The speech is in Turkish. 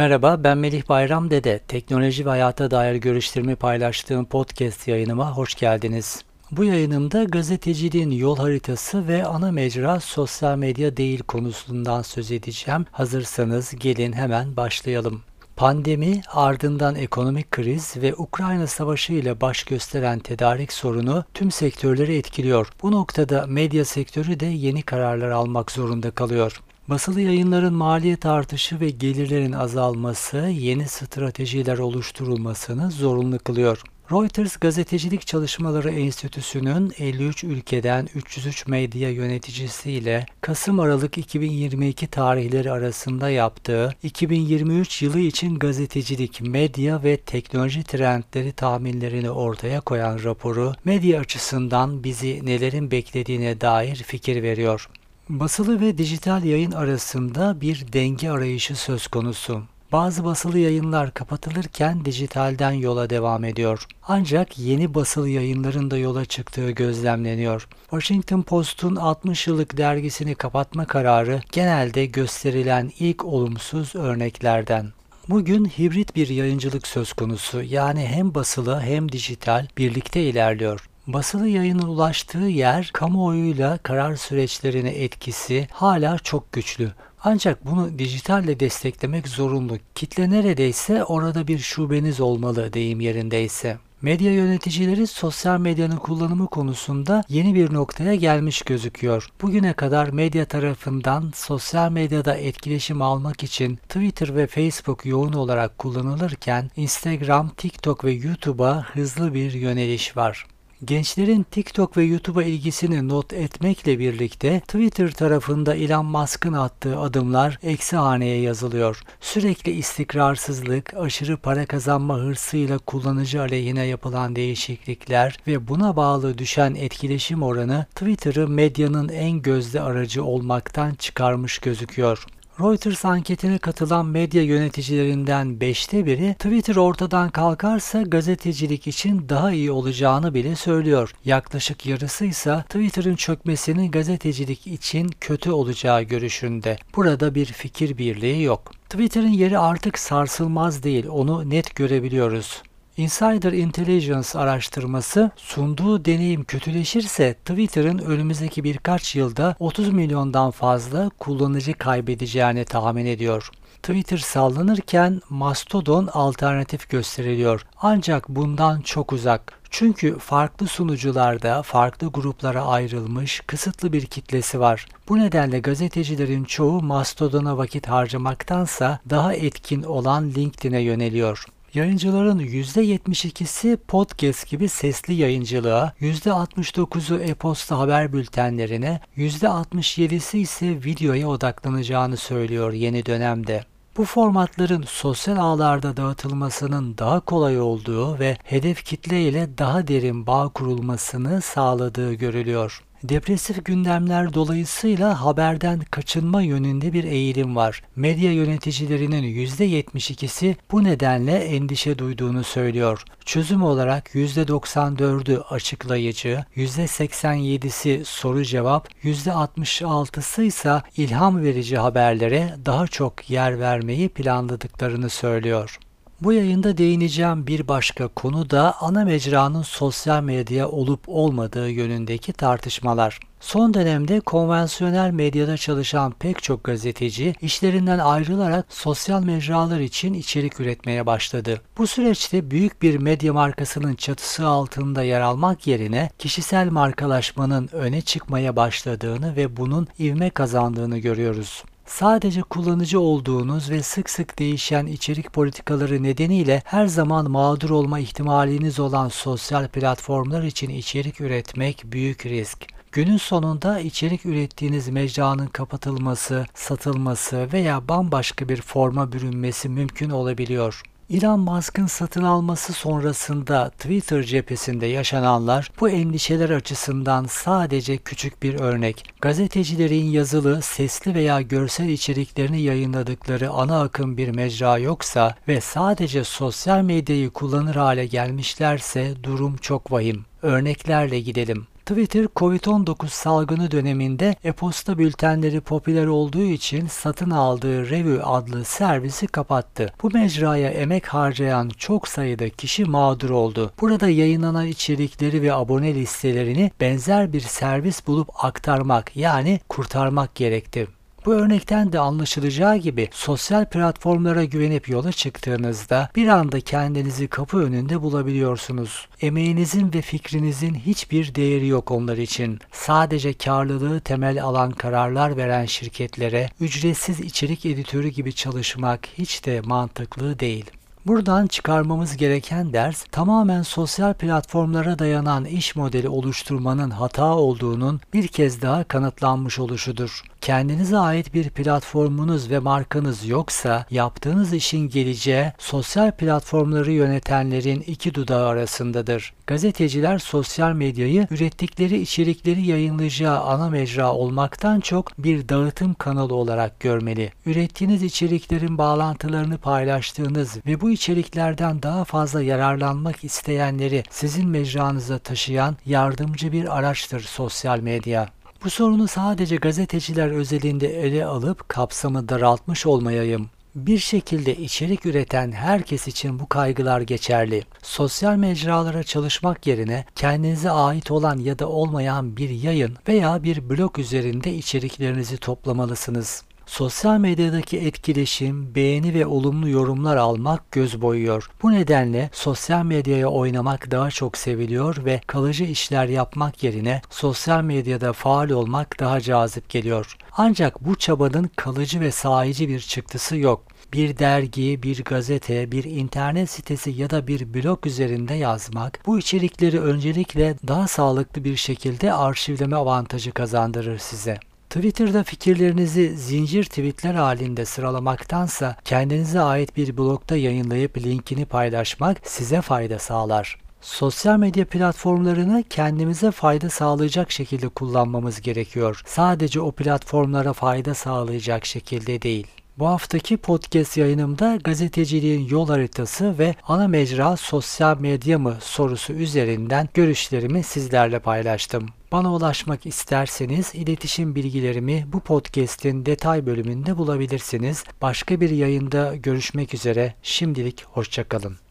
Merhaba, ben Melih Bayram Dede. Teknoloji ve hayata dair görüşlerimi paylaştığım podcast yayınıma hoş geldiniz. Bu yayınımda gazeteciliğin yol haritası ve ana mecra sosyal medya değil konusundan söz edeceğim. Hazırsanız gelin hemen başlayalım. Pandemi, ardından ekonomik kriz ve Ukrayna Savaşı ile baş gösteren tedarik sorunu tüm sektörleri etkiliyor. Bu noktada medya sektörü de yeni kararlar almak zorunda kalıyor. Basılı yayınların maliyet artışı ve gelirlerin azalması yeni stratejiler oluşturulmasını zorunlu kılıyor. Reuters Gazetecilik Çalışmaları Enstitüsü'nün 53 ülkeden 303 medya yöneticisiyle Kasım-Aralık 2022 tarihleri arasında yaptığı 2023 yılı için gazetecilik, medya ve teknoloji trendleri tahminlerini ortaya koyan raporu medya açısından bizi nelerin beklediğine dair fikir veriyor. Basılı ve dijital yayın arasında bir denge arayışı söz konusu. Bazı basılı yayınlar kapatılırken dijitalden yola devam ediyor. Ancak yeni basılı yayınların da yola çıktığı gözlemleniyor. Washington Post'un 60 yıllık dergisini kapatma kararı genelde gösterilen ilk olumsuz örneklerden. Bugün hibrit bir yayıncılık söz konusu. Yani hem basılı hem dijital birlikte ilerliyor. Basılı yayının ulaştığı yer kamuoyuyla karar süreçlerine etkisi hala çok güçlü. Ancak bunu dijitalle desteklemek zorunlu. Kitle neredeyse orada bir şubeniz olmalı deyim yerindeyse. Medya yöneticileri sosyal medyanın kullanımı konusunda yeni bir noktaya gelmiş gözüküyor. Bugüne kadar medya tarafından sosyal medyada etkileşim almak için Twitter ve Facebook yoğun olarak kullanılırken Instagram, TikTok ve YouTube'a hızlı bir yöneliş var. Gençlerin TikTok ve YouTube'a ilgisini not etmekle birlikte Twitter tarafında Elon Musk'ın attığı adımlar eksi haneye yazılıyor. Sürekli istikrarsızlık, aşırı para kazanma hırsıyla kullanıcı aleyhine yapılan değişiklikler ve buna bağlı düşen etkileşim oranı Twitter'ı medyanın en gözde aracı olmaktan çıkarmış gözüküyor. Reuters anketine katılan medya yöneticilerinden 5'te biri Twitter ortadan kalkarsa gazetecilik için daha iyi olacağını bile söylüyor. Yaklaşık yarısı ise Twitter'ın çökmesinin gazetecilik için kötü olacağı görüşünde. Burada bir fikir birliği yok. Twitter'ın yeri artık sarsılmaz değil, onu net görebiliyoruz. Insider Intelligence araştırması sunduğu deneyim kötüleşirse Twitter'ın önümüzdeki birkaç yılda 30 milyondan fazla kullanıcı kaybedeceğini tahmin ediyor. Twitter sallanırken Mastodon alternatif gösteriliyor. Ancak bundan çok uzak. Çünkü farklı sunucularda farklı gruplara ayrılmış kısıtlı bir kitlesi var. Bu nedenle gazetecilerin çoğu Mastodon'a vakit harcamaktansa daha etkin olan LinkedIn'e yöneliyor. Yayıncıların %72'si podcast gibi sesli yayıncılığa, %69'u e-posta haber bültenlerine, %67'si ise videoya odaklanacağını söylüyor yeni dönemde. Bu formatların sosyal ağlarda dağıtılmasının daha kolay olduğu ve hedef kitle ile daha derin bağ kurulmasını sağladığı görülüyor. Depresif gündemler dolayısıyla haberden kaçınma yönünde bir eğilim var. Medya yöneticilerinin %72'si bu nedenle endişe duyduğunu söylüyor. Çözüm olarak %94'ü açıklayıcı, %87'si soru cevap, %66'sı ise ilham verici haberlere daha çok yer vermeyi planladıklarını söylüyor. Bu yayında değineceğim bir başka konu da ana mecranın sosyal medya olup olmadığı yönündeki tartışmalar. Son dönemde konvansiyonel medyada çalışan pek çok gazeteci işlerinden ayrılarak sosyal mecralar için içerik üretmeye başladı. Bu süreçte büyük bir medya markasının çatısı altında yer almak yerine kişisel markalaşmanın öne çıkmaya başladığını ve bunun ivme kazandığını görüyoruz. Sadece kullanıcı olduğunuz ve sık sık değişen içerik politikaları nedeniyle her zaman mağdur olma ihtimaliniz olan sosyal platformlar için içerik üretmek büyük risk. Günün sonunda içerik ürettiğiniz mecranın kapatılması, satılması veya bambaşka bir forma bürünmesi mümkün olabiliyor. Elon Musk'ın satın alması sonrasında Twitter cephesinde yaşananlar bu endişeler açısından sadece küçük bir örnek. Gazetecilerin yazılı, sesli veya görsel içeriklerini yayınladıkları ana akım bir mecra yoksa ve sadece sosyal medyayı kullanır hale gelmişlerse durum çok vahim. Örneklerle gidelim. Twitter, Covid-19 salgını döneminde e-posta bültenleri popüler olduğu için satın aldığı Revue adlı servisi kapattı. Bu mecraya emek harcayan çok sayıda kişi mağdur oldu. Burada yayınlanan içerikleri ve abone listelerini benzer bir servis bulup aktarmak yani kurtarmak gerekti. Bu örnekten de anlaşılacağı gibi sosyal platformlara güvenip yola çıktığınızda bir anda kendinizi kapı önünde bulabiliyorsunuz. Emeğinizin ve fikrinizin hiçbir değeri yok onlar için. Sadece karlılığı temel alan kararlar veren şirketlere ücretsiz içerik editörü gibi çalışmak hiç de mantıklı değil. Buradan çıkarmamız gereken ders tamamen sosyal platformlara dayanan iş modeli oluşturmanın hata olduğunun bir kez daha kanıtlanmış oluşudur. Kendinize ait bir platformunuz ve markanız yoksa yaptığınız işin geleceği sosyal platformları yönetenlerin iki dudağı arasındadır. Gazeteciler sosyal medyayı ürettikleri içerikleri yayınlayacağı ana mecra olmaktan çok bir dağıtım kanalı olarak görmeli. Ürettiğiniz içeriklerin bağlantılarını paylaştığınız ve bu içeriklerden daha fazla yararlanmak isteyenleri sizin mecranıza taşıyan yardımcı bir araçtır sosyal medya. Bu sorunu sadece gazeteciler özelinde ele alıp kapsamı daraltmış olmayayım. Bir şekilde içerik üreten herkes için bu kaygılar geçerli. Sosyal mecralara çalışmak yerine kendinize ait olan ya da olmayan bir yayın veya bir blog üzerinde içeriklerinizi toplamalısınız. Sosyal medyadaki etkileşim, beğeni ve olumlu yorumlar almak göz boyuyor. Bu nedenle sosyal medyaya oynamak daha çok seviliyor ve kalıcı işler yapmak yerine sosyal medyada faal olmak daha cazip geliyor. Ancak bu çabanın kalıcı ve sahici bir çıktısı yok bir dergi, bir gazete, bir internet sitesi ya da bir blog üzerinde yazmak bu içerikleri öncelikle daha sağlıklı bir şekilde arşivleme avantajı kazandırır size. Twitter'da fikirlerinizi zincir tweetler halinde sıralamaktansa kendinize ait bir blogda yayınlayıp linkini paylaşmak size fayda sağlar. Sosyal medya platformlarını kendimize fayda sağlayacak şekilde kullanmamız gerekiyor. Sadece o platformlara fayda sağlayacak şekilde değil. Bu haftaki podcast yayınımda gazeteciliğin yol haritası ve ana mecra sosyal medya mı sorusu üzerinden görüşlerimi sizlerle paylaştım. Bana ulaşmak isterseniz iletişim bilgilerimi bu podcast'in detay bölümünde bulabilirsiniz. Başka bir yayında görüşmek üzere. Şimdilik hoşçakalın.